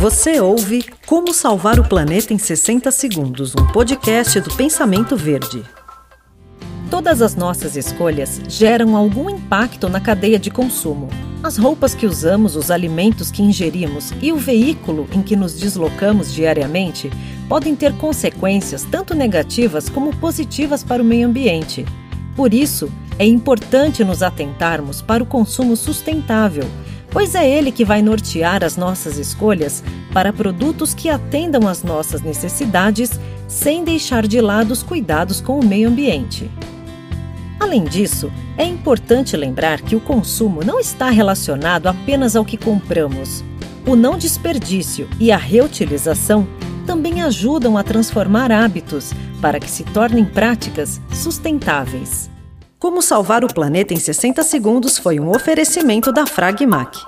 Você ouve Como Salvar o Planeta em 60 Segundos, um podcast do Pensamento Verde. Todas as nossas escolhas geram algum impacto na cadeia de consumo. As roupas que usamos, os alimentos que ingerimos e o veículo em que nos deslocamos diariamente podem ter consequências tanto negativas como positivas para o meio ambiente. Por isso, é importante nos atentarmos para o consumo sustentável pois é ele que vai nortear as nossas escolhas para produtos que atendam às nossas necessidades sem deixar de lado os cuidados com o meio ambiente. Além disso, é importante lembrar que o consumo não está relacionado apenas ao que compramos. O não desperdício e a reutilização também ajudam a transformar hábitos para que se tornem práticas sustentáveis. Como salvar o planeta em 60 segundos foi um oferecimento da Fragmac.